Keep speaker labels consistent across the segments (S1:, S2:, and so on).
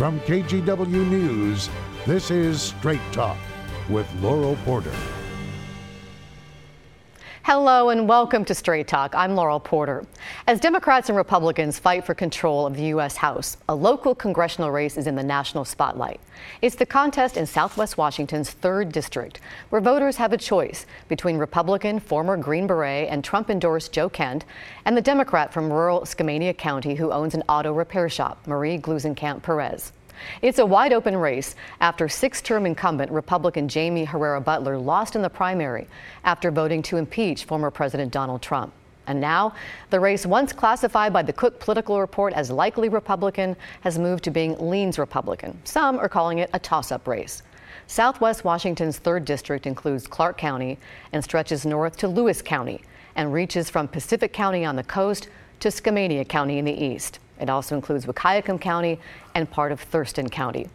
S1: From KGW News, this is Straight Talk with Laurel Porter.
S2: Hello and welcome to Straight Talk. I'm Laurel Porter. As Democrats and Republicans fight for control of the U.S. House, a local congressional race is in the national spotlight. It's the contest in Southwest Washington's 3rd District, where voters have a choice between Republican former Green Beret and Trump endorsed Joe Kent and the Democrat from rural Skamania County who owns an auto repair shop, Marie Gluesenkamp Perez. It's a wide open race after six term incumbent Republican Jaime Herrera Beutler lost in the primary after voting to impeach former President Donald Trump. And now, the race, once classified by the Cook Political Report as likely Republican, has moved to being leans Republican. Some are calling it a toss up race. Southwest Washington's 3rd District includes Clark County and stretches north to Lewis County and reaches from Pacific County on the coast to Skamania County in the east. It also includes Wahkiakum County and part of Thurston County.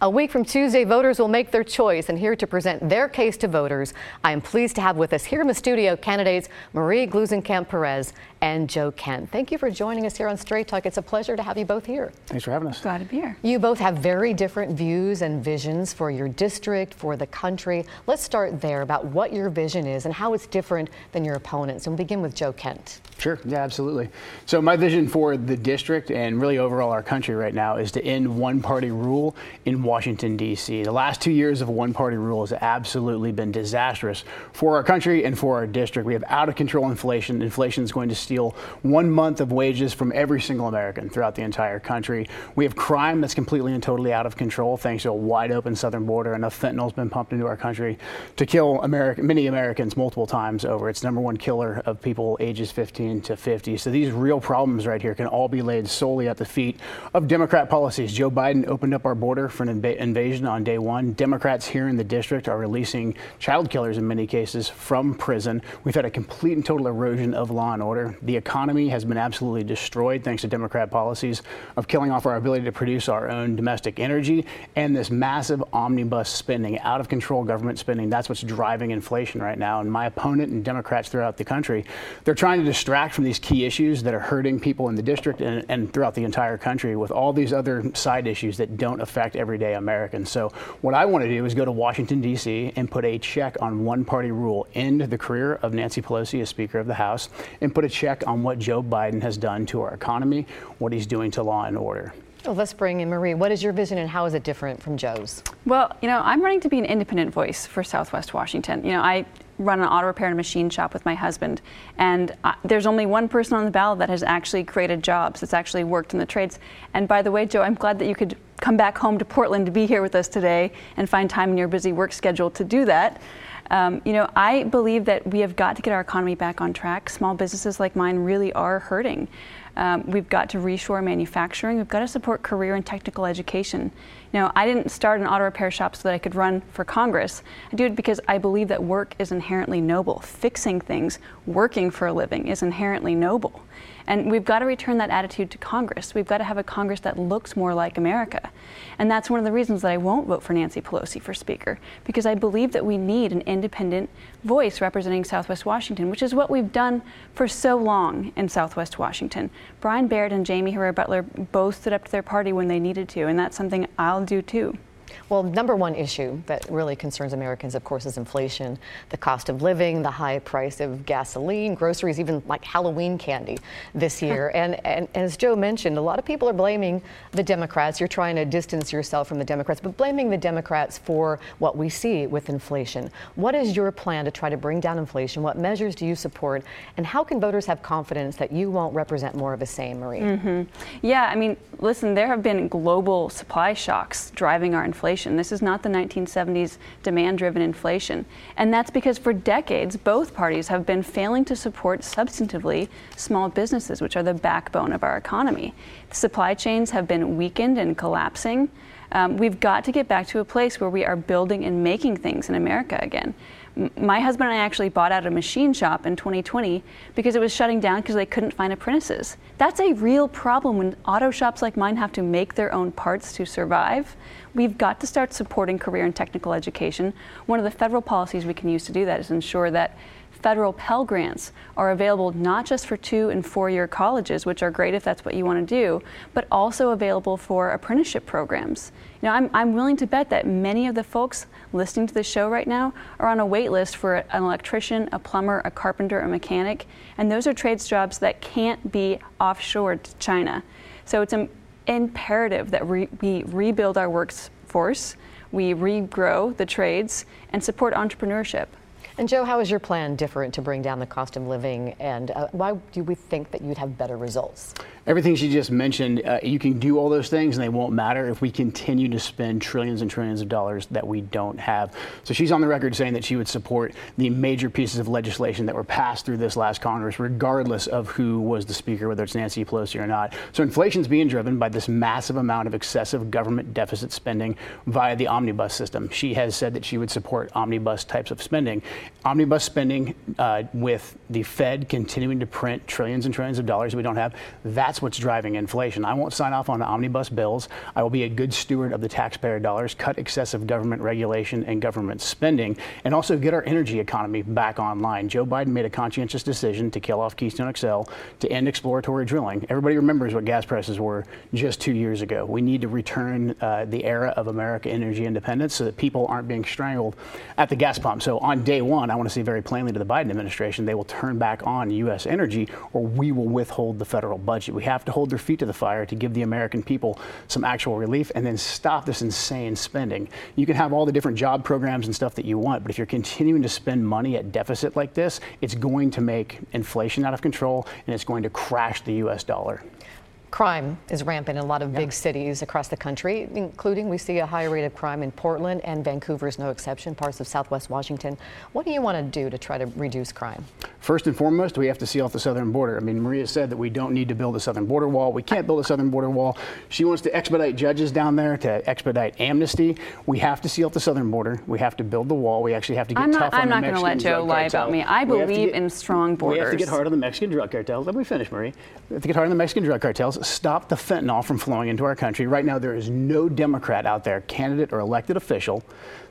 S2: A week from Tuesday, voters will make their choice, and here to present their case to voters, I am pleased to have with us here in the studio candidates Marie Gluesenkamp Perez and Joe Kent. Thank you for joining us here on Straight Talk. It's a pleasure to have you both here.
S3: Thanks for having us.
S4: Glad to be here.
S2: You both have very different views and visions for your district, for the country. Let's start there about what your vision is and how it's different than your opponents. And we'll begin with Joe Kent.
S3: Sure, yeah, absolutely. So, my vision for the district and really overall our country right now is to end one party rule in Washington, D.C. The last two years of one party rule has absolutely been disastrous for our country and for our district. We have out of control inflation. Inflation is going to steal one month of wages from every single American throughout the entire country. We have crime that's completely and totally out of control thanks to a wide open southern border. Enough fentanyl has been pumped into our country to kill American, many Americans multiple times over. It's number one killer of people ages 15 to 50. So these real problems right here can all be laid solely at the feet of Democrat policies. Joe Biden opened up our border for an inv- invasion on day one. Democrats here in the district are releasing child killers in many cases from prison. We've had a complete and total erosion of law and order. The economy has been absolutely destroyed thanks to Democrat policies of killing off our ability to produce our own domestic energy and this massive omnibus spending, out of control government spending. That's what's driving inflation right now. And my opponent and Democrats throughout the country, they're trying to distract from these key issues that are hurting people in the district and, and throughout the entire country with all these other side issues that don't affect everyday Americans. So what I want to do is go to Washington, D.C. and put a check on one party rule, end the career of Nancy Pelosi as Speaker of the House, and put a check on what Joe Biden has done to our economy, what he's doing to law and order.
S2: Well, let's bring in Marie. What is your vision and how is it different from Joe's?
S4: Well, you know, I'm running to be an independent voice for Southwest Washington. You know, I run an auto repair and machine shop with my husband, and uh, there's only one person on the ballot that has actually created jobs, that's actually worked in the trades. And by the way, Joe, I'm glad that you could come back home to Portland to be here with us today and find time in your busy work schedule to do that. Um, you know, I believe that we have got to get our economy back on track. Small businesses like mine really are hurting. Um, we've got to reshore manufacturing. We've got to support career and technical education. You know, I didn't start an auto repair shop so that I could run for Congress. I do it because I believe that work is inherently noble. Fixing things, working for a living is inherently noble. And we've got to return that attitude to Congress. We've got to have a Congress that looks more like America. And that's one of the reasons that I won't vote for Nancy Pelosi for Speaker, because I believe that we need an independent voice representing Southwest Washington, which is what we've done for so long in Southwest Washington. Brian Baird and Jaime Herrera Beutler both stood up to their party when they needed to, and that's something I'll do too.
S2: Well, number one issue that really concerns Americans, of course, is inflation, the cost of living, the high price of gasoline, groceries, even like Halloween candy this year. and, and, as Joe mentioned, a lot of people are blaming the Democrats. You're trying to distance yourself from the Democrats, but blaming the Democrats for what we see with inflation. What is your plan to try to bring down inflation? What measures do you support? And how can voters have confidence that you won't represent more of the same, Marie?
S4: Mm-hmm. Yeah, I mean, listen, there have been global supply shocks driving our inflation inflation. This is not the 1970s demand driven inflation. And that's because for decades, both parties have been failing to support substantively small businesses, which are the backbone of our economy. The supply chains have been weakened and collapsing. Um, we've got to get back to a place where we are building and making things in America again my husband and I actually bought out a machine shop in 2020 because it was shutting down because they couldn't find apprentices. That's a real problem when auto shops like mine have to make their own parts to survive. We've got to start supporting career and technical education. One of the federal policies we can use to do that is ensure that federal Pell Grants are available not just for two and four year colleges, which are great if that's what you want to do, but also available for apprenticeship programs. You know, I'm, I'm willing to bet that many of the folks listening to the show right now are on a wait list for an electrician, a plumber, a carpenter, a mechanic, and those are trades jobs that can't be offshored to China. So it's imperative that we rebuild our workforce, we regrow the trades, and support entrepreneurship.
S2: And Joe, how is your plan different to bring down the cost of living, and uh, why do we think that you'd have better results?
S3: Everything she just mentioned, uh, you can do all those things and they won't matter if we continue to spend trillions and trillions of dollars that we don't have. So she's on the record saying that she would support the major pieces of legislation that were passed through this last Congress, regardless of who was the speaker, whether it's Nancy Pelosi or not. So inflation's being driven by this massive amount of excessive government deficit spending via the omnibus system. She has said that she would support omnibus types of spending. Omnibus spending uh, with the Fed continuing to print trillions and trillions of dollars we don't have, that's what's driving inflation. I won't sign off on omnibus bills. I will be a good steward of the taxpayer dollars, cut excessive government regulation and government spending, and also get our energy economy back online. Joe Biden made a conscientious decision to kill off Keystone XL, to end exploratory drilling. Everybody remembers what gas prices were just two years ago. We need to return uh, the era of America energy independence so that people aren't being strangled at the gas pump. So on day one, I want to say very plainly to the Biden administration, they will turn back on U.S. energy or we will withhold the federal budget. We have to hold their feet to the fire to give the American people some actual relief and then stop this insane spending. You can have all the different job programs and stuff that you want, but if you're continuing to spend money at deficit like this, it's going to make inflation out of control and it's going to crash the U.S. dollar.
S2: Crime is rampant in a lot of big cities across the country, including we see a higher rate of crime in Portland and Vancouver is no exception, parts of southwest Washington. What do you want to do to try to reduce crime?
S3: First and foremost, we have to seal off the southern border. I mean, Maria said that we don't need to build a southern border wall. We can't build a southern border wall. She wants to expedite judges down there, to expedite amnesty. We have to seal off the southern border. We have to build the wall. We actually have to get
S4: I'm not,
S3: tough
S4: I'm
S3: on
S4: not going to let Joe lie
S3: cartel.
S4: about me. I
S3: We have to
S4: believe
S3: get-
S4: in strong borders.
S3: We have to get hard on the Mexican drug cartels. Let me finish, Marie. We have to get hard on the Mexican drug cartels. Stop the fentanyl from flowing into our country. Right now, there is no Democrat out there, candidate or elected official,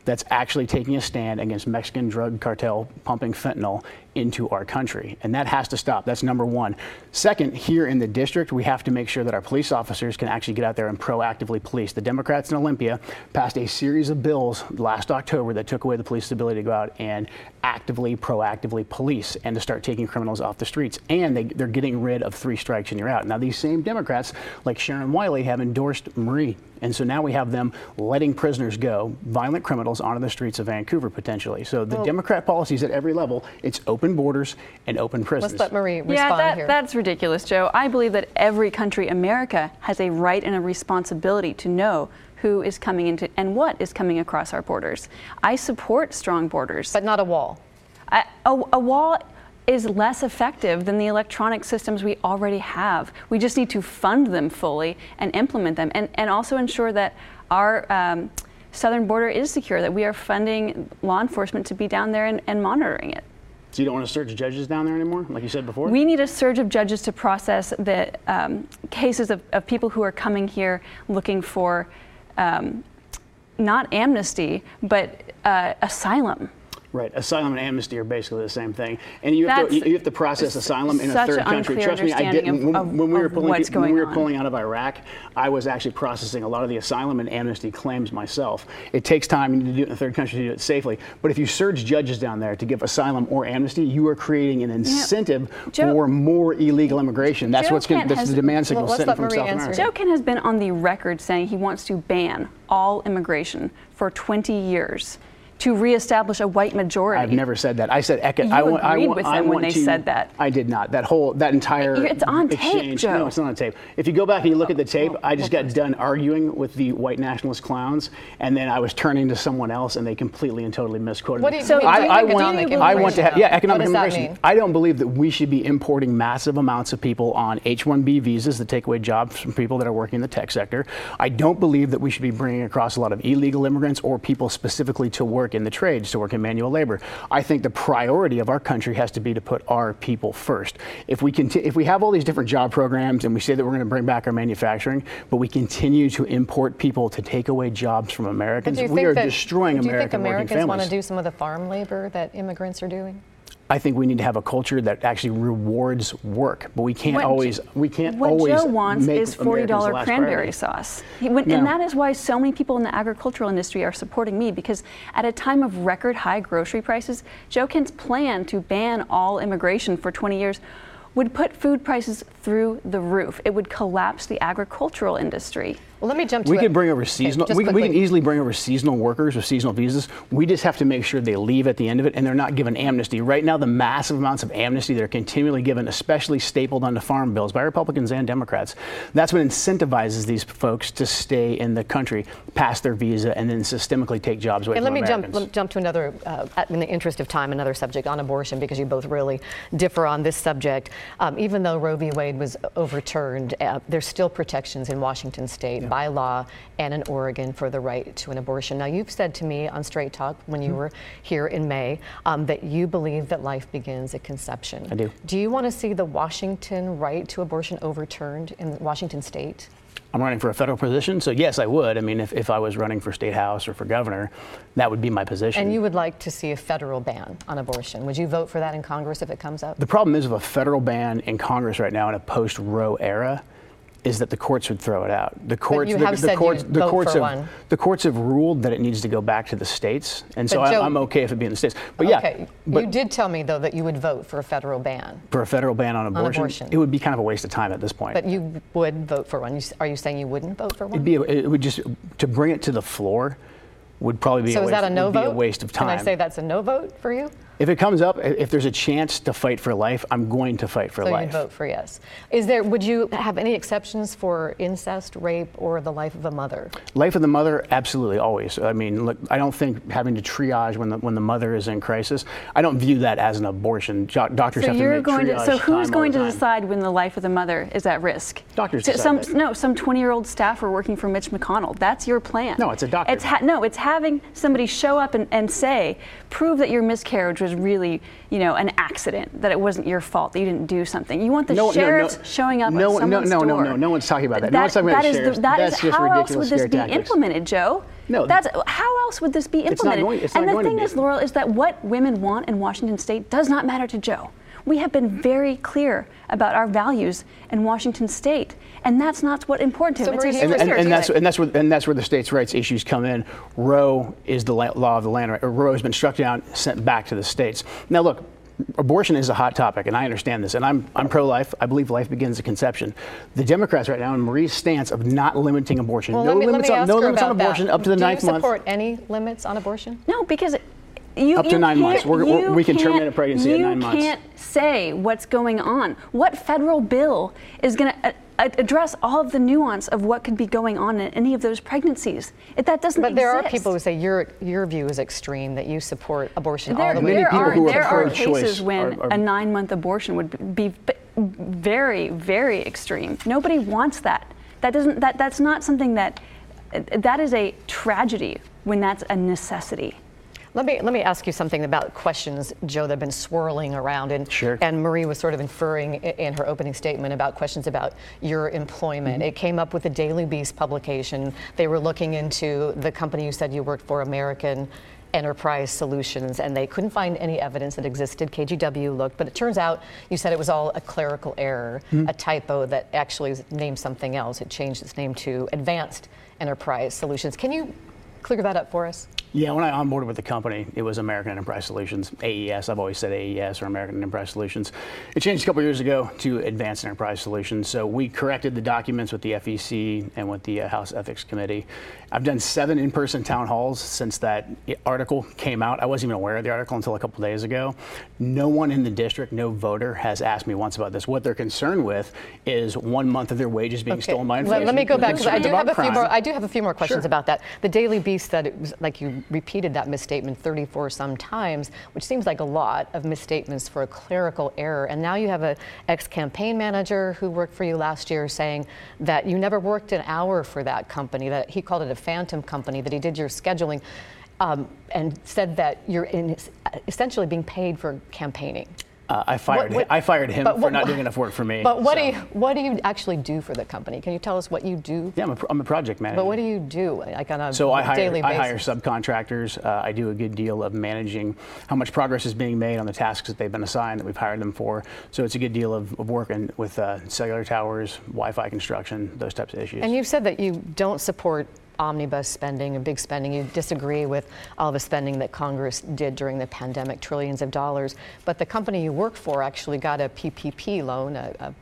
S3: that's actually taking a stand against Mexican drug cartel pumping fentanyl into our country. And that has to stop. That's number one. Second, here in the district, we have to make sure that our police officers can actually get out there and proactively police. The Democrats in Olympia passed a series of bills last October that took away the police's ability to go out and actively, proactively police and to start taking criminals off the streets. And they, they're getting rid of three strikes and you're out. Now, these same Democrats, like Sharon Wylie, have endorsed Marie. And so now we have them letting prisoners go, violent criminals, onto the streets of Vancouver potentially. So the
S2: Well-
S3: Democrat policies at every level, it's open borders and open prisons.
S2: Let's let Marie respond
S4: Yeah, that,
S2: here.
S4: that's ridiculous, Joe. I believe that every country, America, has a right and a responsibility to know who is coming into and what is coming across our borders. I support strong borders.
S2: but not a wall.
S4: I, a, a wall is less effective than the electronic systems we already have. We just need to fund them fully and implement them, and, and also ensure that our um, southern border is secure, that we are funding law enforcement to be down there and, and monitoring it.
S3: So you don't want to search judges down there anymore, like you said before?
S4: We need a surge of judges to process the um, cases of, of people who are coming here looking for um, not amnesty, but uh, asylum.
S3: Right. Asylum and amnesty are basically the same thing. And you have, to, you have to process asylum in a third country. Trust me, I didn't.
S4: of-
S3: when, when we were pulling, when we were
S4: on.
S3: pulling out of Iraq, I was actually processing a lot of the asylum and amnesty claims myself. It takes time. You need to do it in a third country to do it safely. But if you surge judges down there to give asylum or amnesty, you are creating an incentive
S4: Joe-
S3: for more illegal immigration. That's
S4: Joe
S3: what's going. That's
S4: has-
S3: the demand signal
S2: Well,
S3: sent from
S2: Marie
S3: South
S2: answer.
S3: America.
S4: Joe Kent has been on the record saying he wants to ban all immigration for 20 years to reestablish a white majority.
S3: I've never said that. I said eco-
S4: You
S3: I want, I
S4: agreed
S3: want,
S4: with
S3: I
S4: them when they
S3: to-
S4: said that.
S3: I did not. That whole that entire
S4: It's on tape. Joe.
S3: No, it's not on tape. If you go back and you look at the oh, tape, I just got done arguing with the white nationalist clowns, and then I was turning to someone else, and they completely and totally misquoted
S2: What
S3: me.
S2: do you- So
S3: I,
S2: do you
S3: I
S2: think
S3: want,
S2: economic
S3: I want to have yeah
S2: immigration?
S3: economic
S2: What does that
S3: immigration.
S2: mean?
S3: I don't believe that we should be importing massive amounts of people on H-1B visas that take away jobs from people that are working in the tech sector. I don't believe that we should be bringing across a lot of illegal immigrants or people specifically to work in the trades, to work in manual labor. I think the priority of our country has to be to put our people first. If we conti- if we have all these different job programs and we say that we're going to bring back our manufacturing, but we continue to import people to take away jobs from Americans, we are
S2: that-
S3: destroying
S2: do you think
S3: American working
S2: Americans want to do some of the farm labor that immigrants are doing?
S3: I think we need to have a culture that actually rewards work, but we can't
S4: What-
S3: always we can't
S4: What
S3: always
S4: Joe wants is forty dollar cranberry
S3: priority.
S4: sauce, He- when-
S3: No.
S4: and that is why so many people in the agricultural industry are supporting me. Because at a time of record high grocery prices, Joe Kent's plan to ban all immigration for 20 years would put food prices through the roof. It would collapse the agricultural industry.
S2: Well, let me jump to
S3: We
S2: it.
S3: could bring over seasonal.
S2: just
S3: we, can- we can easily bring over seasonal workers with seasonal visas. We just have to make sure they leave at the end of it and they're not given amnesty. Right now, the massive amounts of amnesty that are continually given, especially stapled onto farm bills by Republicans and Democrats, that's what incentivizes these folks to stay in the country, pass their visa, and then systemically take jobs away from
S2: let me jump, let me jump to another, uh, in the interest of time, another subject on abortion because you both really differ on this subject. Um, even though Roe v. Wade was overturned, uh, there's still protections in Washington State by law and in Oregon for the right to an abortion. Now, you've said to me on Straight Talk when you
S3: Mm-hmm.
S2: were here in May um, that you believe that life begins at conception.
S3: I do.
S2: Do you want to see the Washington right to abortion overturned in Washington State?
S3: I'm running for a federal position, so yes, I would. I mean, if, if I was running for state house or for governor, that would be my position.
S2: And you would like to see a federal ban on abortion. Would you vote for that in Congress if it comes up?
S3: The problem is with a federal ban in Congress right now in a post-Roe era is that the courts would throw it out. The courts, the, the courts, the courts have,
S2: one.
S3: the courts have ruled that it needs to go back to the states, and so
S2: But Joe-
S3: I'm okay if it be in the states. But yeah,
S2: okay.
S3: but
S2: you did tell me though that you would vote for a federal ban,
S3: for a federal ban on abortion,
S2: abortion.
S3: it would be kind of a waste of time at this point.
S2: but you would vote for one. Are you saying you wouldn't vote for one?
S3: It'd be it would just to bring it to the floor would probably be
S2: so
S3: a
S2: is
S3: waste,
S2: that a no vote?
S3: a waste of time.
S2: Can I say that's a no vote for you?
S3: If it comes up, if there's a chance to fight for life, I'm going to fight for
S2: So
S3: life.
S2: you'd vote for yes. Is there? Would you have any exceptions for incest, rape, or the life of a mother?
S3: Life of the mother, absolutely, always. I mean, look, I don't think having to triage when the when the mother is in crisis. I don't view that as an abortion. Jo- doctors
S4: So
S3: have to
S4: you're
S3: make
S4: going to.
S3: triage
S4: So
S3: time
S4: who's
S3: all
S4: going
S3: the
S4: to decide when the life of the mother is at risk?
S3: Doctors
S4: So some
S3: that.
S4: no, some 20-year-old staffer working for Mitch McConnell. That's your plan.
S3: No, it's a doctor.
S4: It's ha- no, it's having somebody show up and, and say, prove that your miscarriage was really, you know, an accident, that it wasn't your fault, that you didn't do something. You want the
S3: No, no, no.
S4: showing up
S3: No,
S4: at
S3: no,
S4: someone's
S3: no, no,
S4: door.
S3: no. No one's talking about that. No one's talking about
S4: that is the-
S3: sheriffs.
S4: that is
S3: That's just
S4: how else would this be
S3: tactics.
S4: implemented, Joe?
S3: No.
S4: That's how else would this be
S3: It's not
S4: implemented?
S3: going- it's
S4: and
S3: not
S4: the
S3: going to
S4: thing
S3: be.
S4: is, Laurel, is that what women want in Washington State does not matter to Joe. We have been very clear about our values in Washington State, and that's not what's important to
S2: So
S4: him. It's
S2: Marie,
S4: his
S3: and, and, and that's and that's where and that's where the states' rights issues come in. Roe is the law of the land. Right? Roe has been struck down, sent back to the states. Now, look, abortion is a hot topic, and I understand this. And I'm I'm pro-life. I believe life begins at conception. The Democrats right now, and Marie's stance of not limiting abortion,
S2: Well,
S3: no
S2: me,
S3: limits on no limits on abortion
S2: that.
S3: up to the
S2: Do
S3: ninth
S2: you
S3: month.
S2: support any limits on abortion?
S4: No, because you
S3: Up to
S4: you
S3: nine months. We're- we're- we can terminate a pregnancy at nine months.
S4: You can't say what's going on. What federal bill is going to uh, address all of the nuance of what could be going on in any of those pregnancies? It, that doesn't
S2: But there are people who say your your view is extreme, that you support abortion all
S4: There,
S2: the way.
S3: Many
S4: there
S3: people
S4: are,
S3: who are
S4: there are cases when
S3: are- are-
S4: a nine month abortion would be very, very extreme. Nobody wants that. That doesn't. That, that's not something that. That is a tragedy when that's a necessity.
S2: Let me let me ask you something about questions, Joe, that have been swirling around, and
S3: Sure.
S2: and Marie was sort of inferring in her opening statement about questions about your employment.
S3: Mm-hmm.
S2: It came up with the Daily Beast publication. They were looking into the company you said you worked for, American. Enterprise Solutions, and they couldn't find any evidence that existed. KGW looked, but it turns out you said it was all a clerical error,
S3: Mm-hmm.
S2: a typo that actually named something else. It changed its name to Advanced Enterprise Solutions. Can you clear that up for us?
S3: Yeah, when I onboarded with the company, it was American Enterprise Solutions, AES. I've always said AES or American Enterprise Solutions. It changed a couple years ago to Advanced Enterprise Solutions. So we corrected the documents with the FEC and with the uh, House Ethics Committee. I've done seven in-person town halls since that article came out. I wasn't even aware of the article until a couple days ago. No one in the district, no voter, has asked me once about this. What they're concerned with is one month of their wages being stolen by
S2: Let,
S3: inflation.
S2: let me go back because I do have a few more. I do have a few more questions
S3: Sure.
S2: about that. The Daily Beast said it was like you repeated that misstatement 34 some times, which seems like a lot of misstatements for a clerical error. And now you have a ex-campaign manager who worked for you last year saying that you never worked an hour for that company. That he called it a phantom company. That he did your scheduling. Um, and said that you're in, essentially being paid for campaigning.
S3: Uh, I fired
S2: What- what-
S3: I fired him
S2: but
S3: for not doing enough work for me.
S2: But what
S3: so-
S2: do you what do you actually do for the company? Can you tell us what you do?
S3: Yeah, I'm a, I'm a project manager.
S2: But what do you do like on a
S3: So I hire,
S2: daily
S3: I hire subcontractors. Uh, I do a good deal of managing how much progress is being made on the tasks that they've been assigned that we've hired them for. So it's a good deal of, of working with uh, cellular towers, Wi-Fi construction, those types of issues.
S2: And you've said that you don't support omnibus spending and big spending. You disagree with all the spending that Congress did during the pandemic, trillions of dollars. But the company you work for actually got a PPP loan, a, a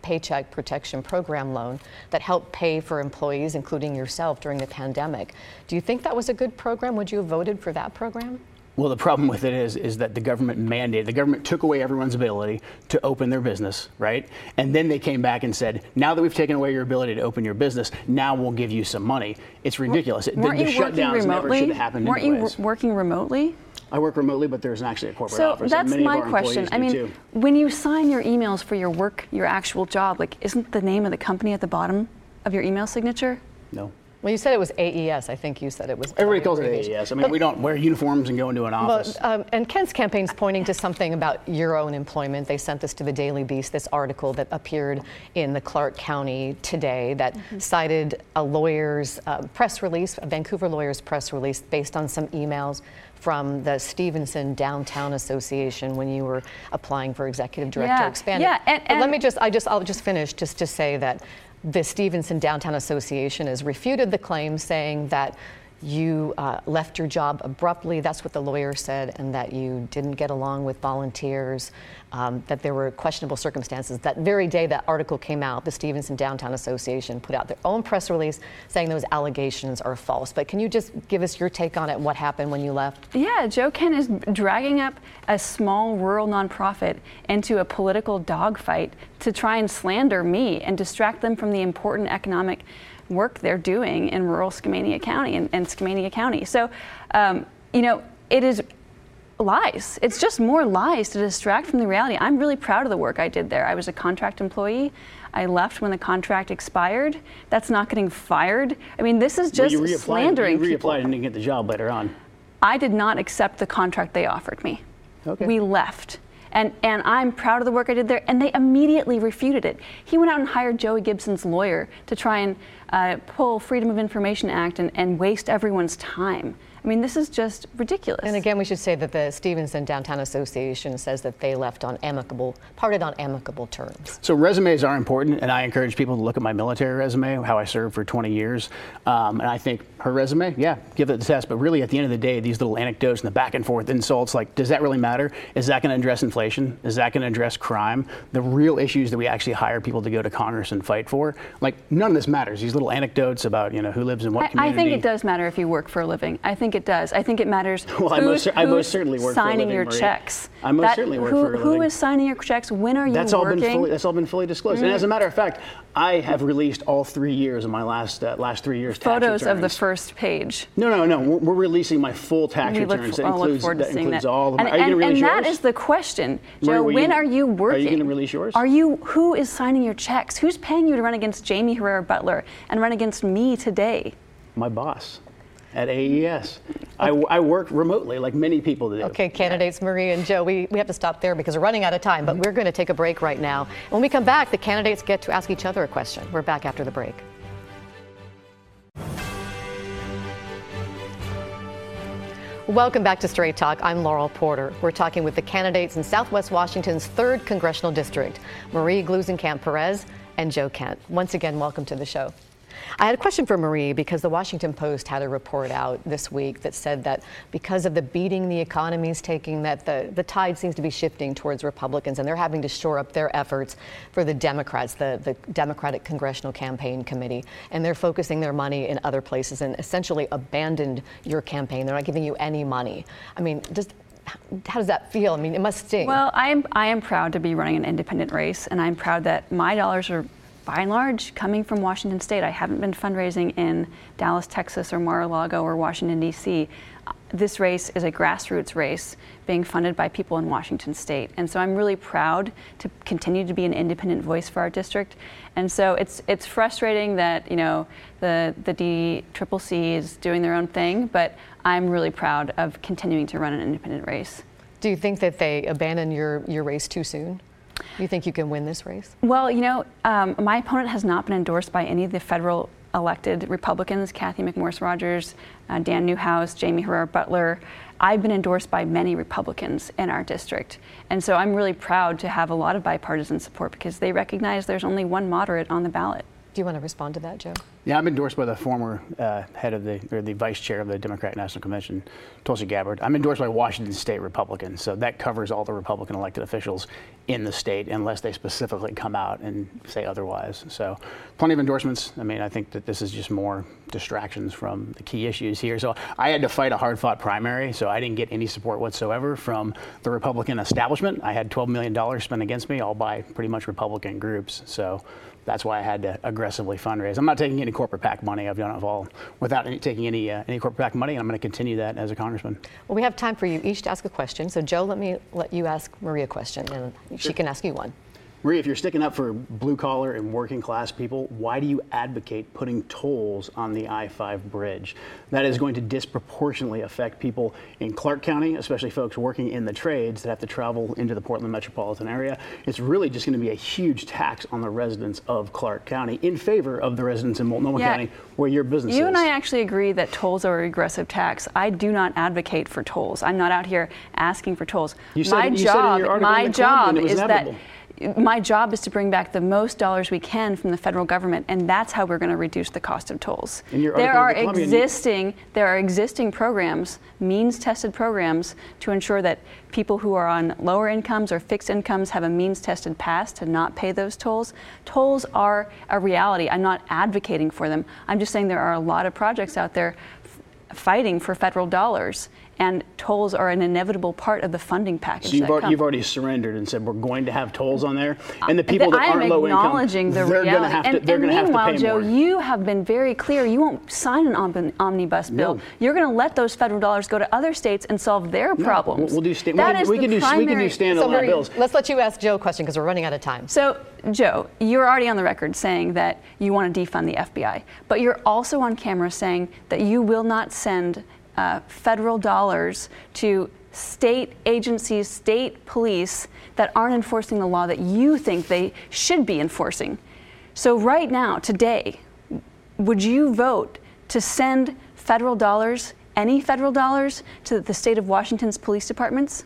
S2: Paycheck Protection Program loan, that helped pay for employees, including yourself, during the pandemic. Do you think that was a good program? Would you have voted for that program?
S3: Well, the problem with it is, is that the government mandated, the government took away everyone's ability to open their business, right? And then they came back and said, now that we've taken away your ability to open your business, now we'll give you some money. It's ridiculous. The,
S4: Weren't
S3: the
S4: you working remotely?
S3: should have happened
S4: Weren't you w- working remotely?
S3: I work remotely, but there's actually a corporate
S4: So
S3: office.
S4: that's
S3: and many
S4: my question. I mean,
S3: too.
S4: when you sign your emails for your work, your actual job, like, isn't the name of the company at the bottom of your email signature?
S3: No.
S2: Well, you said it was AES. I think you said it was.
S3: Everybody calls it. AES. I mean, we don't wear uniforms and go into an office.
S2: Well, um, and Kent's campaign's pointing to something about your own employment. They sent this to the Daily Beast, this article that appeared in the Clark County today that cited a lawyer's uh, press release, a Vancouver lawyer's press release, based on some emails from the Stevenson Downtown Association when you were applying for executive director
S4: Yeah,
S2: expanded.
S4: yeah, and-
S2: But let me just, I just, I'll just finish just to say that the Stevenson Downtown Association has refuted the claim, saying that you uh, left your job abruptly. That's what the lawyer said, and that you didn't get along with volunteers. Um, that there were questionable circumstances. That very day that article came out, the Stevenson Downtown Association put out their own press release saying those allegations are false. But can you just give us your take on it? What happened when you left?
S4: Yeah, Joe Kent is dragging up a small rural nonprofit into a political dogfight to try and slander me and distract them from the important economic work they're doing in rural Skamania County and, and Skamania County. So, um, you know, it is lies. It's just more lies to distract from the reality. I'm really proud of the work I did there. I was a contract employee. I left when the contract expired. That's not getting fired. I mean, this is just
S3: you reapplied,
S4: slandering
S3: you reapplied and didn't get the job later on.
S4: I did not accept the contract they offered me.
S3: Okay.
S4: We left. And, and I'm proud of the work I did there, and they immediately refuted it. He went out and hired Joey Gibson's lawyer to try and uh, pull Freedom of Information Act and, and waste everyone's time. I mean, this is just ridiculous.
S2: And again, we should say that the Stevenson Downtown Association says that they left on amicable, parted on amicable terms.
S3: So resumes are important, and I encourage people to look at my military resume, how I served for 20 years. Um, and I think her resume, yeah, give it the test. But really, at the end of the day, these little anecdotes and the back and forth insults, like, does that really matter? Is that going to address inflation? Is that going to address crime? The real issues that we actually hire people to go to Congress and fight for, like, none of this matters. These little anecdotes about, you know, who lives in what
S4: I, I think it does matter if you work for a living. I think it does. I think it matters
S3: Well, I most I most certainly work for
S4: signing
S3: living,
S4: your checks.
S3: I most
S4: That-
S3: certainly work
S4: who,
S3: for a
S4: Who
S3: living.
S4: is signing your checks? When are you
S3: That's all
S4: working?
S3: been fully. That's all been fully disclosed. And as a matter of fact, I have released all three years of my last uh, last three years tax
S4: Photos of the first page.
S3: No, no, no. We're, we're releasing my full tax
S4: We look,
S3: returns.
S4: for,
S3: that
S4: I'll look
S3: includes
S4: forward
S3: that
S4: to seeing
S3: includes
S4: that.
S3: all of them.
S4: And,
S3: you
S4: and, and that is the question, Joe. when
S3: gonna-
S4: are you working?
S3: are you gonna release yours?
S4: Are you? Who is signing your checks? Who's paying you to run against Jaime Herrera Beutler and run against me today?
S3: my boss at AES. I, I work remotely, like many people do.
S2: Okay, candidates Marie and Joe, we, we have to stop there because we're running out of time, but we're going to take a break right now. When we come back, the candidates get to ask each other a question. We're back after the break. Welcome back to Straight Talk. I'm Laurel Porter. We're talking with the candidates in Southwest Washington's 3rd Congressional District, Marie Gluesenkamp Perez and Joe Kent. Once again, welcome to the show. I had a question for Marie because the Washington Post had a report out this week that said that because of the beating the economy is taking, that the, the tide seems to be shifting towards Republicans and they're having to shore up their efforts for the Democrats, the, the Democratic Congressional Campaign Committee. And they're focusing their money in other places and essentially abandoned your campaign. They're not giving you any money. I mean, just how does that feel? I mean, it must sting.
S4: Well, I am I am proud to be running an independent race, and I'm proud that my dollars are by and large coming from Washington State. I haven't been fundraising in Dallas, Texas, or Mar-a-Lago or Washington D.C. This race is a grassroots race being funded by people in Washington State, and so I'm really proud to continue to be an independent voice for our district. And so it's it's frustrating that you know the the DCCC is doing their own thing, but I'm really proud of continuing to run an independent race.
S2: Do you think that they abandon your, your race too soon? You think you can win this race?
S4: Well, you know, um, my opponent has not been endorsed by any of the federal elected Republicans Cathy McMorris Rodgers, uh, Dan Newhouse, Jaime Herrera Beutler. I've been endorsed by many Republicans in our district. And so I'm really proud to have a lot of bipartisan support because they recognize there's only one moderate on the ballot.
S2: Do you want to respond to that, Joe?
S3: Yeah, I'm endorsed by the former uh, head of the, or the vice chair of the Democratic National Convention, Tulsi Gabbard. I'm endorsed by Washington State Republicans, so that covers all the Republican elected officials in the state, unless they specifically come out and say otherwise. So, plenty of endorsements. I mean, I think that this is just more distractions from the key issues here. So, I had to fight a hard-fought primary, so I didn't get any support whatsoever from the Republican establishment. I had 12 million dollars spent against me, all by pretty much Republican groups. So that's why I had to aggressively fundraise. I'm not taking any corporate PAC money. I've done it all without any, taking any uh, any corporate PAC money, and I'm going to continue that as a congressman.
S2: Well, we have time for you each to ask a question. So, Joe, let me let you ask Marie a question, and sure. she can ask you one.
S3: Marie, if you're sticking up for blue collar and working class people, why do you advocate putting tolls on the I 5 bridge? That is going to disproportionately affect people in Clark County, especially folks working in the trades that have to travel into the Portland metropolitan area. It's really just going to be a huge tax on the residents of Clark County in favor of the residents in Multnomah yeah. County where your business
S4: you
S3: is.
S4: You and I actually agree that tolls are a regressive tax. I do not advocate for tolls. I'm not out here asking for tolls.
S3: You said, my you job,
S4: my job
S3: is
S4: inevitable. that my job is to bring back the most dollars we can from the federal government, and that's how we're going to reduce the cost of tolls. There are existing there are existing programs, means-tested programs, to ensure that people who are on lower incomes or fixed incomes have a means-tested pass to not pay those tolls. Tolls are a reality. I'm not advocating for them. I'm just saying there are a lot of projects out there fighting for federal dollars and tolls are an inevitable part of the funding package.
S3: So you've, already, you've already surrendered and said we're going to have tolls on there, and the uh, people that
S4: aren't
S3: low income,
S4: acknowledging the
S3: they're
S4: reality.
S3: Gonna have
S4: to,
S3: they're
S4: and,
S3: and
S4: meanwhile,
S3: have to pay
S4: Joe,
S3: more.
S4: you have been very clear. You won't sign an omnibus bill.
S3: No.
S4: You're going to let those federal dollars go to other states and solve their
S3: no,
S4: problems.
S3: We'll, we'll do sta- we, can, we, can do,
S4: primary,
S3: we can do standalone
S2: so Marie,
S3: bills.
S2: Let's let you ask Joe a question because we're running out of time.
S4: So, Joe, you're already on the record saying that you want to defund the FBI, but you're also on camera saying that you will not send uh, federal dollars to state agencies, state police that aren't enforcing the law that you think they should be enforcing. So, right now, today, would you vote to send federal dollars, any federal dollars, to the state of Washington's police departments?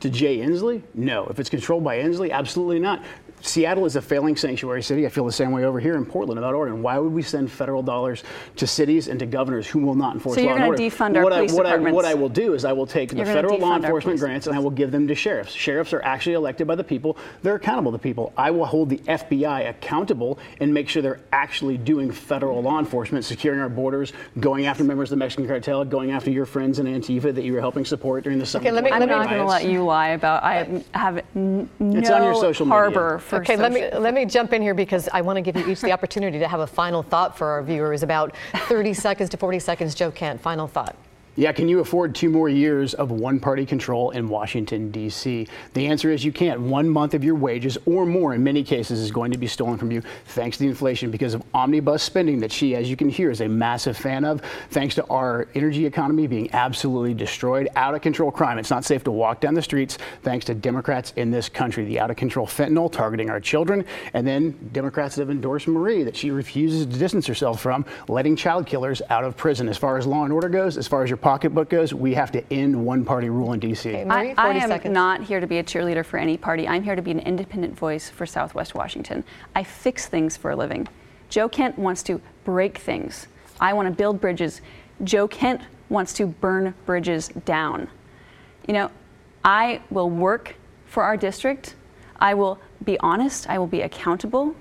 S3: To Jay Inslee? No. If it's controlled by Inslee, absolutely not. Seattle is a failing sanctuary city. I feel the same way over here in Portland about Oregon. Why would we send federal dollars to cities and to governors who will not enforce
S4: so
S3: law and
S4: order? So you're going to defund our
S3: what
S4: police
S3: I, what
S4: departments.
S3: I, what I will do is I will take
S4: you're
S3: the federal law enforcement grants and I will give them to sheriffs. Sheriffs are actually elected by the people. They're accountable to people. I will hold the FBI accountable and make sure they're actually doing federal law enforcement, securing our borders, going after members of the Mexican cartel, going after your friends in Antifa that you were helping support during the summer.
S2: Okay, let me,
S4: I'm
S2: not
S4: going to let you lie about. I have n- no
S3: it's on your social
S4: harbor
S3: media.
S4: For.
S2: Okay, let me let me jump in here because I want to give you each the opportunity to have a final thought for our viewers. About 30 seconds to 40 seconds. Joe Kent, final thought.
S3: Yeah, can you afford two more years of one party control in Washington, D.C.? The answer is you can't. One month of your wages or more in many cases is going to be stolen from you thanks to the inflation because of omnibus spending that she, as you can hear, is a massive fan of, thanks to our energy economy being absolutely destroyed, out of control crime. It's not safe to walk down the streets thanks to Democrats in this country. The out of control fentanyl targeting our children, and then Democrats that have endorsed Marie that she refuses to distance herself from, letting child killers out of prison. As far as law and order goes, as far as your pocketbook goes, we have to end one party rule in D.C.
S2: Okay, Marie,
S4: I, I am
S2: seconds.
S4: not here to be a cheerleader for any party. I'm here to be an independent voice for Southwest Washington. I fix things for a living. Joe Kent wants to break things. I want to build bridges. Joe Kent wants to burn bridges down. You know, I will work for our district. I will be honest. I will be accountable.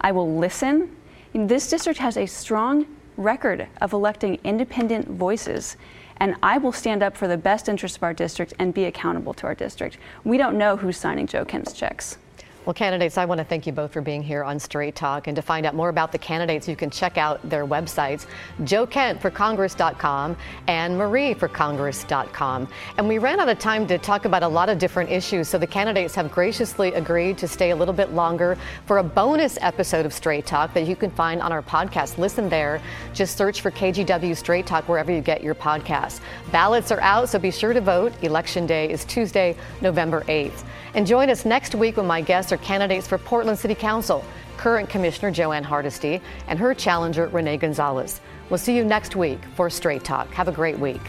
S4: I will listen. This district has a strong record of electing independent voices and I will stand up for the best interests of our district and be accountable to our district. We don't know who's signing Joe Kent's checks.
S2: Well, candidates, I want to thank you both for being here on Straight Talk. And to find out more about the candidates, you can check out their websites, Joe Kent for Congress.com and Marie for Congress.com. And we ran out of time to talk about a lot of different issues, so the candidates have graciously agreed to stay a little bit longer for a bonus episode of Straight Talk that you can find on our podcast. Listen there. Just search for KGW Straight Talk wherever you get your podcasts. Ballots are out, so be sure to vote. Election day is Tuesday, November 8th. And join us next week when my guests are candidates for Portland City Council, current Commissioner Jo Ann Hardesty and her challenger Rene Gonzalez. We'll see you next week for Straight Talk. Have a great week.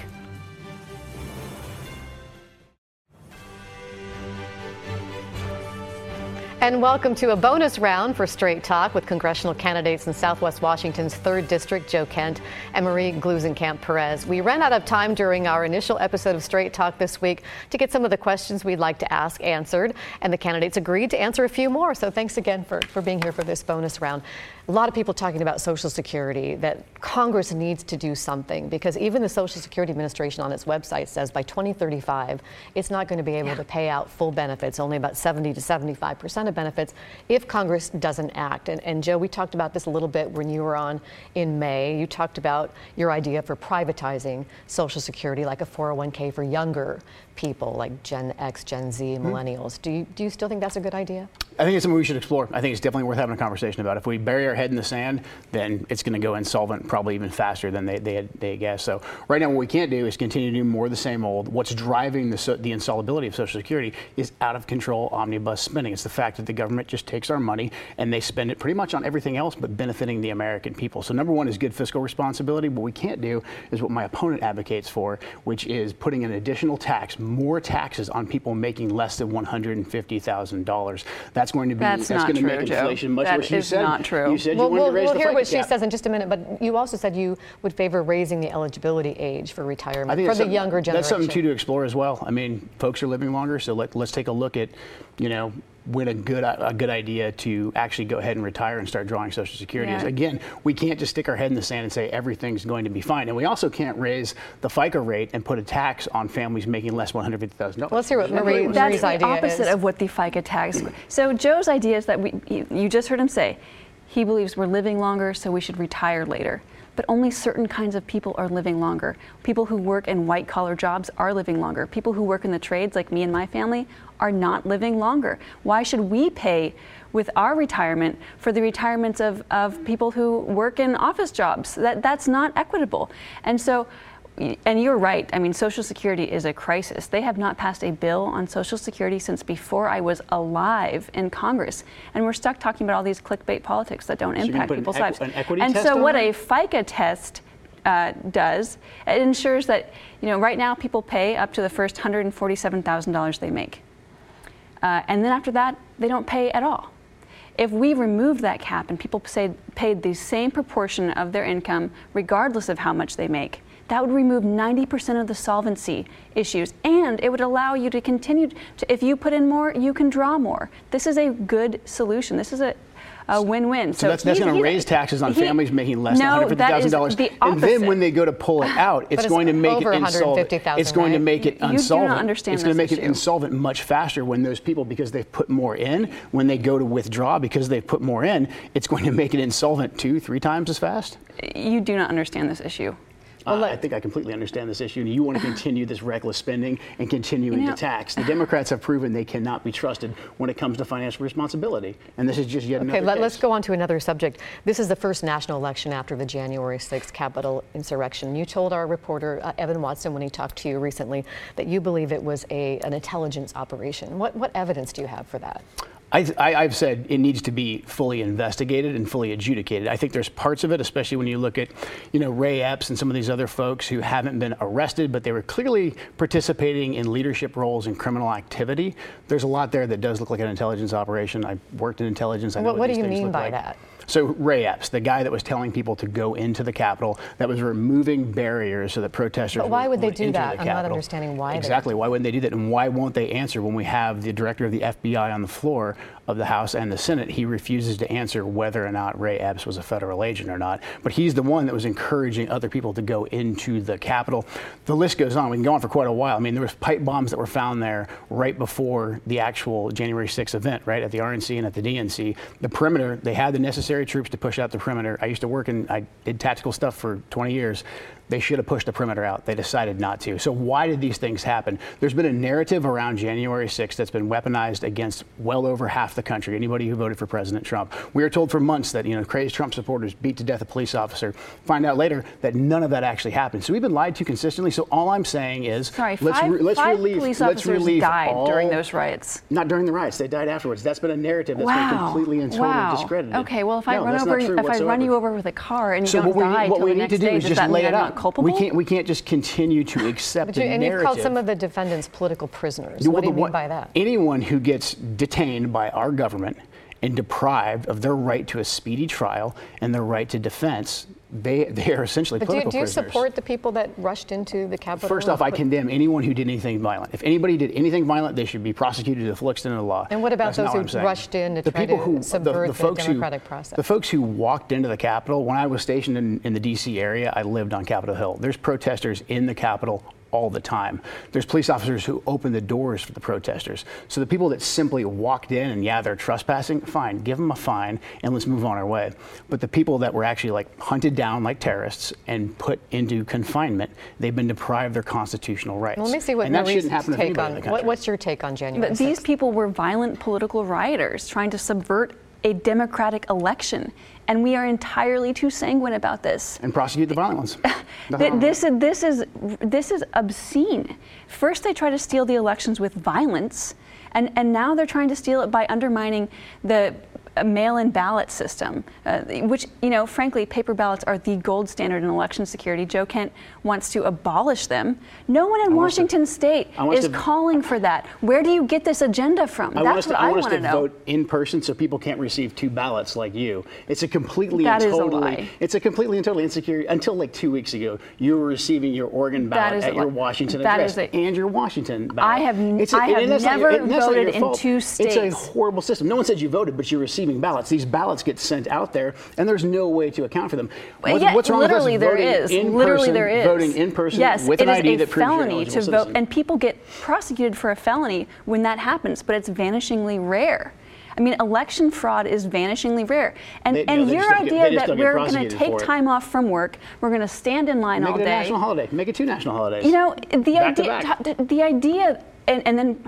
S2: And welcome to a bonus round for Straight Talk with congressional candidates in Southwest Washington's 3rd District, Joe Kent and Marie Gluesenkamp Perez. We ran out of time during our initial episode of Straight Talk this week to get some of the questions we'd like to ask answered, and the candidates agreed to answer a few more. So thanks again for, for being here for this bonus round a lot of people talking about Social Security, that Congress needs to do something because even the Social Security Administration on its website says by 2035, it's not going to be able yeah. to pay out full benefits, only about 70 to 75 percent of benefits, if Congress doesn't act. And, and Joe, we talked about this a little bit when you were on in May. You talked about your idea for privatizing Social Security, like a 401k for younger people, like Gen X, Gen Z, mm-hmm. millennials. Do you, do you still think that's a good idea?
S3: I think it's something we should explore. I think it's definitely worth having a conversation about. If we bury our head in the sand, then it's going to go insolvent probably even faster than they, they, they guess. So right now, what we can't do is continue to do more of the same old. What's driving the, the insolvability of Social Security is out of control omnibus spending. It's the fact that the government just takes our money and they spend it pretty much on everything else but benefiting the American people. So number one is good fiscal responsibility. What we can't do is what my opponent advocates for, which is putting an additional tax, more taxes on people making less than $150,000. That's that's going to be
S4: that's,
S3: that's
S4: going
S3: to
S4: make
S3: inflation much
S4: that
S3: worse. You
S4: said not true.
S3: You said
S2: well,
S3: you wanted
S2: we'll,
S3: to raise
S2: we'll
S3: the
S2: hear what
S3: cap.
S2: she says in just a minute. But you also said you would favor raising the eligibility age for retirement for the younger generation.
S3: That's something too to explore as well. I mean, folks are living longer, so let, let's take a look at, you know, when a good a good idea to actually go ahead and retire and start drawing Social Security yeah. is. Again, we can't just stick our head in the sand and say everything's going to be fine, and we also can't raise the FICA rate and put a tax on families making less than one hundred fifty thousand dollars.
S2: Let's hear what Marie,
S4: That's
S2: Marie's
S4: the opposite
S2: is.
S4: of what the FICA tax. so Joe's idea is that we, you just heard him say, he believes we're living longer, so we should retire later but only certain kinds of people are living longer. People who work in white collar jobs are living longer. People who work in the trades, like me and my family, are not living longer. Why should we pay with our retirement for the retirements of, of people who work in office jobs? That, that's not equitable. And so and you're right. I mean, Social Security is a crisis. They have not passed a bill on Social Security since before I was alive in Congress, and we're stuck talking about all these clickbait politics that don't
S3: so
S4: impact people's lives.
S3: An
S4: and so, what
S3: that?
S4: a FICA test uh, does, it ensures that you know right now people pay up to the first $147,000 they make, uh, and then after that they don't pay at all. If we remove that cap and people say, paid the same proportion of their income, regardless of how much they make, that would remove 90% of the solvency issues and it would allow you to continue to, if you put in more, you can draw more. This is a good solution. This is a, a win-win.
S3: So, so that's, that's going to raise taxes on he, families making less
S4: no,
S3: than $150,000.
S4: The
S3: and then when they go to pull it out, it's,
S2: it's
S3: going to make
S2: it
S3: insolvent. It's going
S2: right?
S3: to make it
S4: you
S3: insolvent.
S4: Do not understand
S3: it's going to make
S4: issue.
S3: it insolvent much faster when those people, because they've put more in, when they go to withdraw because they've put more in, it's going to make it insolvent two, three times as fast.
S4: You do not understand this issue.
S3: Well, uh, I think I completely understand this issue. And you want to continue this reckless spending and continuing you know, to tax. The Democrats have proven they cannot be trusted when it comes to financial responsibility. And this is just yet
S2: okay,
S3: another. Okay,
S2: let, us go on to another subject. This is the first national election after the January 6th Capitol insurrection. You told our reporter, uh, Evan Watson, when he talked to you recently, that you believe it was a, an intelligence operation. What, what evidence do you have for that?
S3: I, have said it needs to be fully investigated and fully adjudicated. I think there's parts of it, especially when you look at, you know, Ray Epps and some of these other folks who haven't been arrested, but they were clearly participating in leadership roles in criminal activity. There's a lot there that does look like an intelligence operation. I worked in intelligence. I
S2: what, what
S3: what
S2: do you mean by
S3: like.
S2: that?
S3: So Ray Epps, the guy that was telling people to go into the Capitol, that was removing barriers so that protesters.
S2: But why would they do that?
S3: the
S2: I'm not understanding why
S3: Exactly. Why wouldn't they do that? And why won't they answer when we have the director of the FBI on the floor of the House and the Senate? He refuses to answer whether or not Ray Epps was a federal agent or not. But he's the one that was encouraging other people to go into the Capitol. The list goes on. We can go on for quite a while. I mean, there was pipe bombs that were found there right before the actual January 6th event, right at the RNC and at the DNC. The perimeter, they had the necessary troops to push out the perimeter. I used to work in, I did tactical stuff for 20 years. They should have pushed the perimeter out. They decided not to. So why did these things happen? There's been a narrative around January 6th that's been weaponized against well over half the country. Anybody who voted for President Trump. We were told for months that you know crazed Trump supporters beat to death a police officer. Find out later that none of that actually happened. So we've been lied to consistently. So all I'm saying is
S4: Sorry,
S3: let's
S4: five,
S3: re- let's
S4: five
S3: relieve
S4: police
S3: let's
S4: officers
S3: relieve
S4: died
S3: all-
S4: during those riots.
S3: Not during the riots. They died afterwards. That's been a narrative that's been completely and totally
S4: wow.
S3: discredited.
S4: Okay, well, if I
S3: No,
S4: run over, if I run you over with a car and you
S3: So
S4: don't
S3: what we,
S4: die
S3: what we need to do is just lay it out.
S4: Culpable?
S3: We can't we can't just continue to accept
S2: But
S3: the
S2: you, and you've called some of the defendants political prisoners.
S3: Well,
S2: what do you mean
S3: one-
S2: by that?
S3: Anyone who gets detained by our government and deprived of their right to a speedy trial and their right to defense, they they are essentially
S2: But do you,
S3: political
S2: do you
S3: prisoners.
S2: support the people that rushed into the Capitol?
S3: First off, I condemn anyone who did anything violent. If anybody did anything violent, they should be prosecuted to the full extent of the law.
S2: And what about
S3: That's
S2: those who rushed in to
S3: the
S2: try
S3: people
S2: to
S3: who,
S2: subvert the
S3: folks
S2: democratic
S3: who,
S2: process?
S3: The folks who walked into the Capitol, when I was stationed in, in the D.C. area, I lived on Capitol Hill. There's protesters in the Capitol all the time. There's police officers who open the doors for the protesters. So the people that simply walked in and yeah, they're trespassing, fine, give them a fine and let's move on our way. But the people that were actually like hunted down like terrorists and put into confinement, they've been deprived their constitutional rights.
S2: Let me see what
S3: and that shouldn't happen to
S2: take on. What, what's your take on January?
S4: But these people were violent political rioters trying to subvert a democratic election. And we are entirely too sanguine about this.
S3: and prosecute the violent ones. Nothing
S4: Th-
S3: wrong with
S4: This is, this, is, this is obscene. First, they try to steal the elections with violence, and, and now they're trying to steal it by undermining the uh, mail-in ballot system, uh, which, you know, frankly, paper ballots are the gold standard in election security. Joe Kent wants to abolish them. No one in
S3: us to-
S4: Washington State
S3: I
S4: is
S3: to-
S4: calling for that. Where do you get this agenda from?
S3: I want us
S4: That's
S3: to,
S4: what I
S3: want to
S4: know.
S3: vote in person so people can't receive two ballots like you. It's a completely
S4: That
S3: and
S4: a
S3: totally
S4: lie.
S3: it's a completely and totally insecure until like two weeks ago you were receiving your Oregon ballot at
S4: a
S3: your. Washington address
S4: a-
S3: and your Washington ballot.
S4: I have
S3: It's a-
S4: I have
S3: and that's not your-
S4: never
S3: not
S4: voted in two states.
S3: It's a horrible system. No one said you voted, but you're receiving ballots. These ballots get sent out there, and there's no way to account for them. What's,
S4: yeah,
S3: what's wrong
S4: literally
S3: with us voting
S4: is.
S3: in
S4: literally
S3: person,
S4: there is.
S3: voting in person
S4: yes,
S3: with an ID
S4: a
S3: that proves you're eligible
S4: to vote, and people get prosecuted for a felony when that happens, but it's vanishingly rare. I mean, election fraud is vanishingly rare. And,
S3: They-
S4: and
S3: they
S4: your
S3: don't get-
S4: idea that we're going to take time off from work, we're going to stand in line
S3: Make
S4: all
S3: it a
S4: day.
S3: national holiday. Make it two national holidays.
S4: You know, the
S3: Back
S4: idea, the idea, and, and then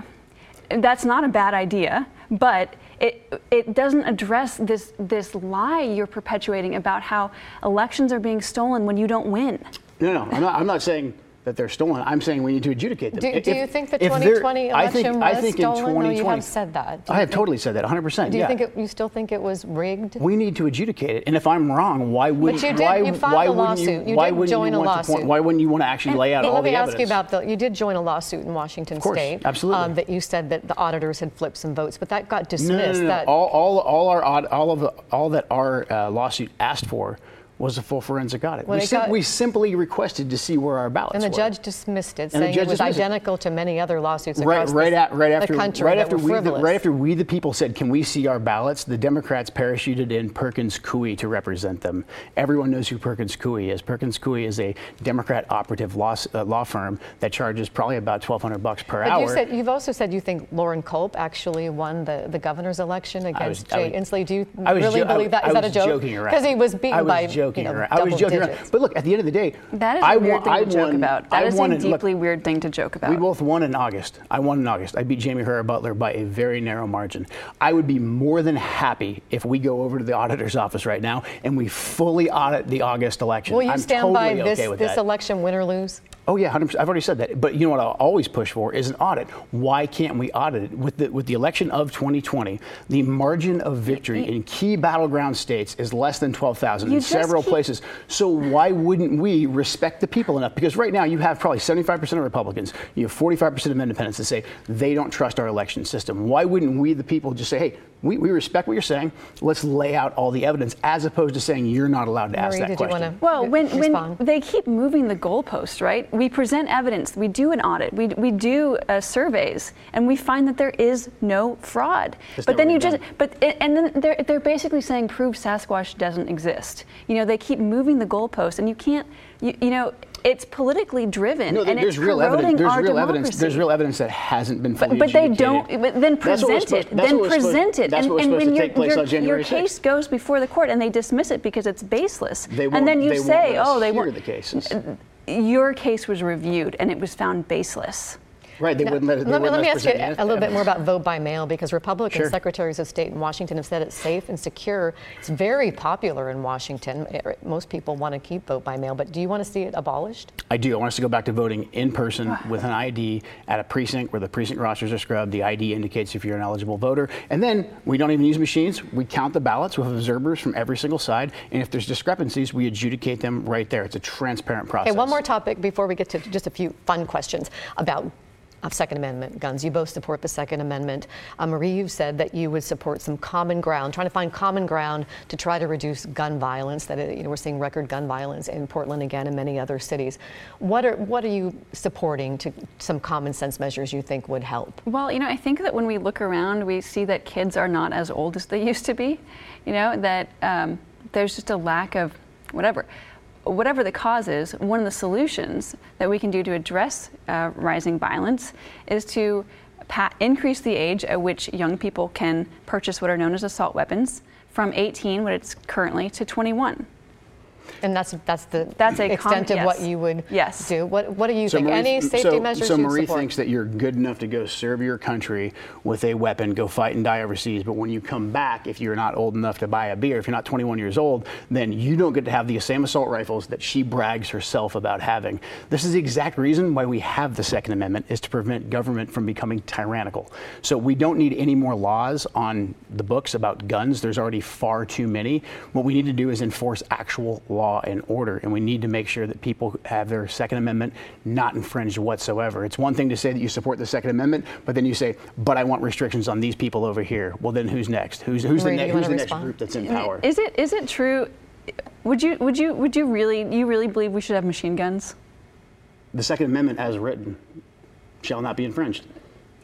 S4: that's not a bad idea, but it, it doesn't address this, this lie you're perpetuating about how elections are being stolen when you don't win.
S3: No, no, I'm not, I'm not saying that they're stolen. I'm saying we need to adjudicate them.
S2: Do,
S3: If-
S2: do you think the
S3: if they're-
S2: 2020
S3: I think-
S2: election
S3: I
S2: was
S3: think in
S2: stolen? no, you have said that.
S3: I have
S2: think-
S3: totally said that, 100%.
S2: Do you
S3: yeah.
S2: think it, you still think it was rigged?
S3: we need to adjudicate it, and if I'm wrong, why wouldn't
S2: you did-
S3: why,
S2: you filed
S3: why
S2: a
S3: wouldn't you
S2: lawsuit. You did join
S3: you
S2: a
S3: to point, why wouldn't you want to actually lay out all
S2: let me ask you about the. You did join a lawsuit in Washington of
S3: course,
S2: State.
S3: absolutely.
S2: Um, that you said that the auditors had flipped some votes, but that got dismissed.
S3: no, no, no.
S2: That
S3: All, all, all our all of the, all that our uh, lawsuit asked for was a full forensic audit.
S2: Well,
S3: we, sim-
S2: got-
S3: we simply requested to see where our ballots
S2: and the
S3: were.
S2: judge dismissed it,
S3: And the
S2: saying it was
S3: dismissed it.
S2: identical to many other lawsuits
S3: right,
S2: across
S3: right,
S2: the,
S3: at, right
S2: the
S3: after,
S2: country
S3: right after we, the, right after we, the people, said, "Can we see our ballots?" The Democrats parachuted in Perkins Coie to represent them. Everyone knows who Perkins Coie is. Perkins Coie is a Democrat operative law, uh, law firm that charges probably about twelve hundred bucks per
S2: But
S3: hour.
S2: you said you've also said you think Loren Culp actually won the, the governor's election against
S3: I
S2: Jay
S3: was-
S2: Inslee. Do you
S3: was
S2: really
S3: jo-
S2: believe that? Is that a joke? Because he was beaten
S3: was
S2: by
S3: joking
S2: you know,
S3: around. I was joking
S2: digits.
S3: around. But look, at the end of the day,
S4: That is
S3: I
S4: a weird
S3: won,
S4: thing
S3: I
S4: to joke
S3: won-
S4: about.
S3: I
S4: That is
S3: won
S4: a
S3: it- look,
S4: deeply weird thing to joke about.
S3: We both won in August. I won in August. I beat Jaime Herrera Beutler by a very narrow margin. I would be more than happy if we go over to the auditor's office right now and we fully audit the August election.
S2: Will you
S3: I'm
S2: stand by
S3: totally
S2: this
S3: okay
S2: this
S3: that.
S2: election, win or lose?
S3: Oh yeah, 100%. I've already said that. But you know what I'll always push for is an audit. Why can't we audit it? With the with the election of 2020, the margin of victory in key battleground states is less than 12,000 in
S4: just
S3: several places. So why wouldn't we respect the people enough? Because right now you have probably 75% of Republicans, you have 45% of independents that say they don't trust our election system. Why wouldn't we, the people, just say, hey, we, we respect what you're saying. Let's lay out all the evidence as opposed to saying you're not allowed to ask
S2: Marie,
S3: that
S2: did
S3: question.
S2: wanna-
S4: Well, when,
S2: respond.
S4: when they keep moving the goalpost, right? We present evidence, we do an audit, we, we do uh, surveys, and we find that there is no fraud.
S3: It's
S4: but then you
S3: been
S4: just,
S3: done.
S4: but and then they're they're basically saying prove Sasquatch doesn't exist. You know, they keep moving the goalpost, and you can't, you, you know, it's politically driven,
S3: No,
S4: and
S3: there's
S4: it's
S3: real. There's
S4: our
S3: real
S4: democracy.
S3: evidence. There's real evidence that hasn't been fully
S4: But, but they don't. But then present it. Then
S3: what was supposed-
S4: present it. and and when your, your, your case goes before the court and they dismiss it because it's baseless.
S3: They won't-
S4: and then you say, oh, they
S3: hear
S4: weren't.
S3: the cases.
S4: Your case was reviewed and it was found baseless.
S3: Right, they wouldn't let it. They
S2: Let me,
S3: wouldn't
S2: let me ask you
S3: present
S2: a little bit more about vote by mail because Republican
S3: Sure.
S2: secretaries of state in Washington have said it's safe and secure. It's very popular in Washington. Eh, Most people want to keep vote by mail, but do you want to see it abolished?
S3: I do. I want us to go back to voting in person with an ID at a precinct where the precinct rosters are scrubbed. The ID indicates if you're an eligible voter. And then we don't even use machines. We count the ballots with observers from every single side. And if there's discrepancies, we adjudicate them right there. It's a transparent process.
S2: Okay, one more topic before we get to just a few fun questions about uh, Second Amendment guns. You both support the Second Amendment. Uh, Marie, you've said that you would support some common ground, trying to find common ground to try to reduce gun violence. That uh, you know, we're seeing record gun violence in Portland again and many other cities. What are what are you supporting to some common sense measures you think would help?
S4: Well, you know, I think that when we look around, we see that kids are not as old as they used to be. You know, that um, there's just a lack of whatever. Whatever the cause is, one of the solutions that we can do to address uh, rising violence is to increase the age at which young people can purchase what are known as assault weapons from 18, what it's currently, to 21.
S2: And that's that's the
S4: That's a
S2: extent
S4: com-
S2: of what you would
S4: Yes.
S2: do. What what do you think?
S3: Marie-
S2: Any safety
S3: so,
S2: measures
S3: So Marie
S2: support?
S3: thinks that you're good enough to go serve your country with a weapon, go fight and die overseas. But when you come back, if you're not old enough to buy a beer, if you're not 21 years old, then you don't get to have the same assault rifles that she brags herself about having. This is the exact reason why we have the Second Amendment is to prevent government from becoming tyrannical. So we don't need any more laws on the books about guns. There's already far too many. What we need to do is enforce actual law and order, and we need to make sure that people have their Second Amendment not infringed whatsoever. It's one thing to say that you support the Second Amendment, but then you say, "But I want restrictions on these people over here." Well, then who's next? Who's who's
S2: Marie,
S3: the, ne- who's the next group that's in power?
S4: Is it is it true? Would you would you would you really you really believe we should have machine guns?
S3: the Second Amendment, as written, shall not be infringed.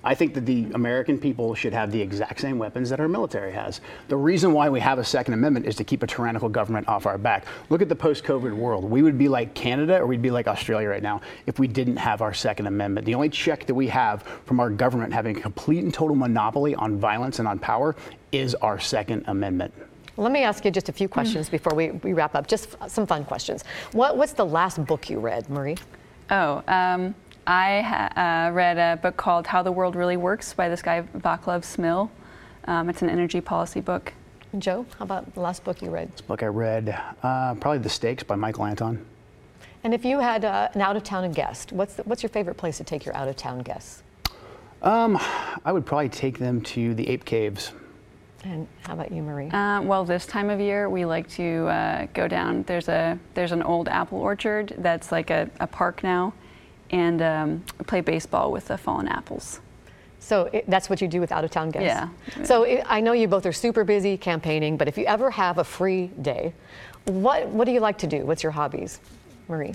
S3: I think that the American people should have the exact same weapons that our military has. The reason why we have a Second Amendment is to keep a tyrannical government off our back. Look at the post COVID world. We would be like Canada or we'd be like Australia right now if we didn't have our Second Amendment. The only check that we have from our government having a complete and total monopoly on violence and on power is our Second Amendment.
S2: Let me ask you just a few questions before we, we wrap up. Just f- some fun questions. What, what's the last book you read, Marie?
S4: Oh, um, I ha- uh, read a book called How the World Really Works by this guy Vaclav Smil. Um, it's an energy policy book.
S2: Joe, how about the last book you read?
S3: This book I read, uh, probably The Stakes by Michael Anton.
S2: And if you had uh, an out of town guest, what's, the, what's your favorite place to take your out of town guests?
S3: Um, I would probably take them to the Ape Caves.
S2: And how about you, Marie?
S4: Uh, well, this time of year, we like to uh, go down. There's a there's an old apple orchard that's like a, a park now, and um, play baseball with the fallen apples.
S2: So it, that's what you do with out of town guests?
S4: Yeah.
S2: So it, I know you both are super busy campaigning, but if you ever have a free day, what, what do you like to do? What's your hobbies, Marie?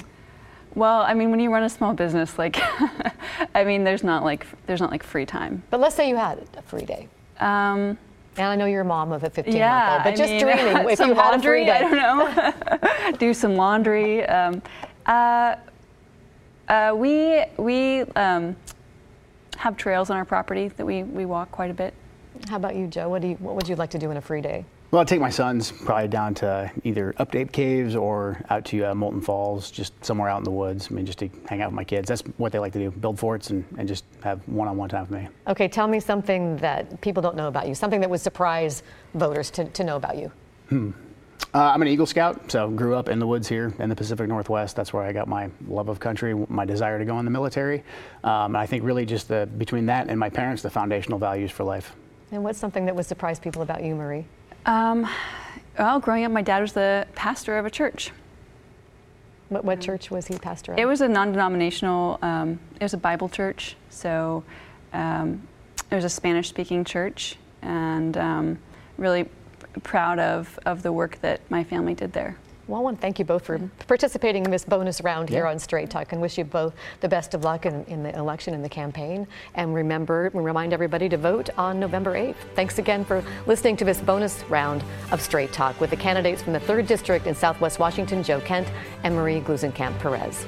S4: Well, I mean, when you run a small business, like, I mean, there's not like there's not like free time.
S2: But let's say you had a free day.
S4: Um,
S2: And I know you're a mom of a 15 month
S4: yeah,
S2: old, but
S4: I
S2: just
S4: mean,
S2: dreaming if
S4: some
S2: you had
S4: laundry,
S2: a free day.
S4: I don't know. Do some laundry. Um, uh, uh, we we um, have trails on our property that we, we walk quite a bit.
S2: How about you, Joe? What, do you, what would you like to do in a free day?
S3: Well, I'd take my sons probably down to either up to Caves or out to uh, Moulton Falls, just somewhere out in the woods. I mean, just to hang out with my kids. That's what they like to do: build forts and, and just have one-on-one time with me.
S2: Okay, tell me something that people don't know about you, something that would surprise voters to, to know about you.
S3: Uh, I'm an Eagle Scout, so grew up in the woods here in the Pacific Northwest. That's where I got my love of country, my desire to go in the military. Um, and I think really just the, between that and my parents, the foundational values for life.
S2: And what's something that would surprise people about you, Marie?
S4: Um, well, growing up, my dad was the pastor of a church.
S2: What, what church was he pastor of?
S4: It was a non-denominational. Um, it was a Bible church, so um, it was a Spanish-speaking church, and um, really proud of, of the work that my family did there.
S2: Well, I want to thank you both for participating in this bonus round here
S3: Yeah.
S2: on Straight Talk and wish you both the best of luck in, in the election and the campaign. And remember, remind everybody to vote on November 8th. Thanks again for listening to this bonus round of Straight Talk with the candidates from the 3rd District in Southwest Washington, Joe Kent and Marie Gluesenkamp Perez.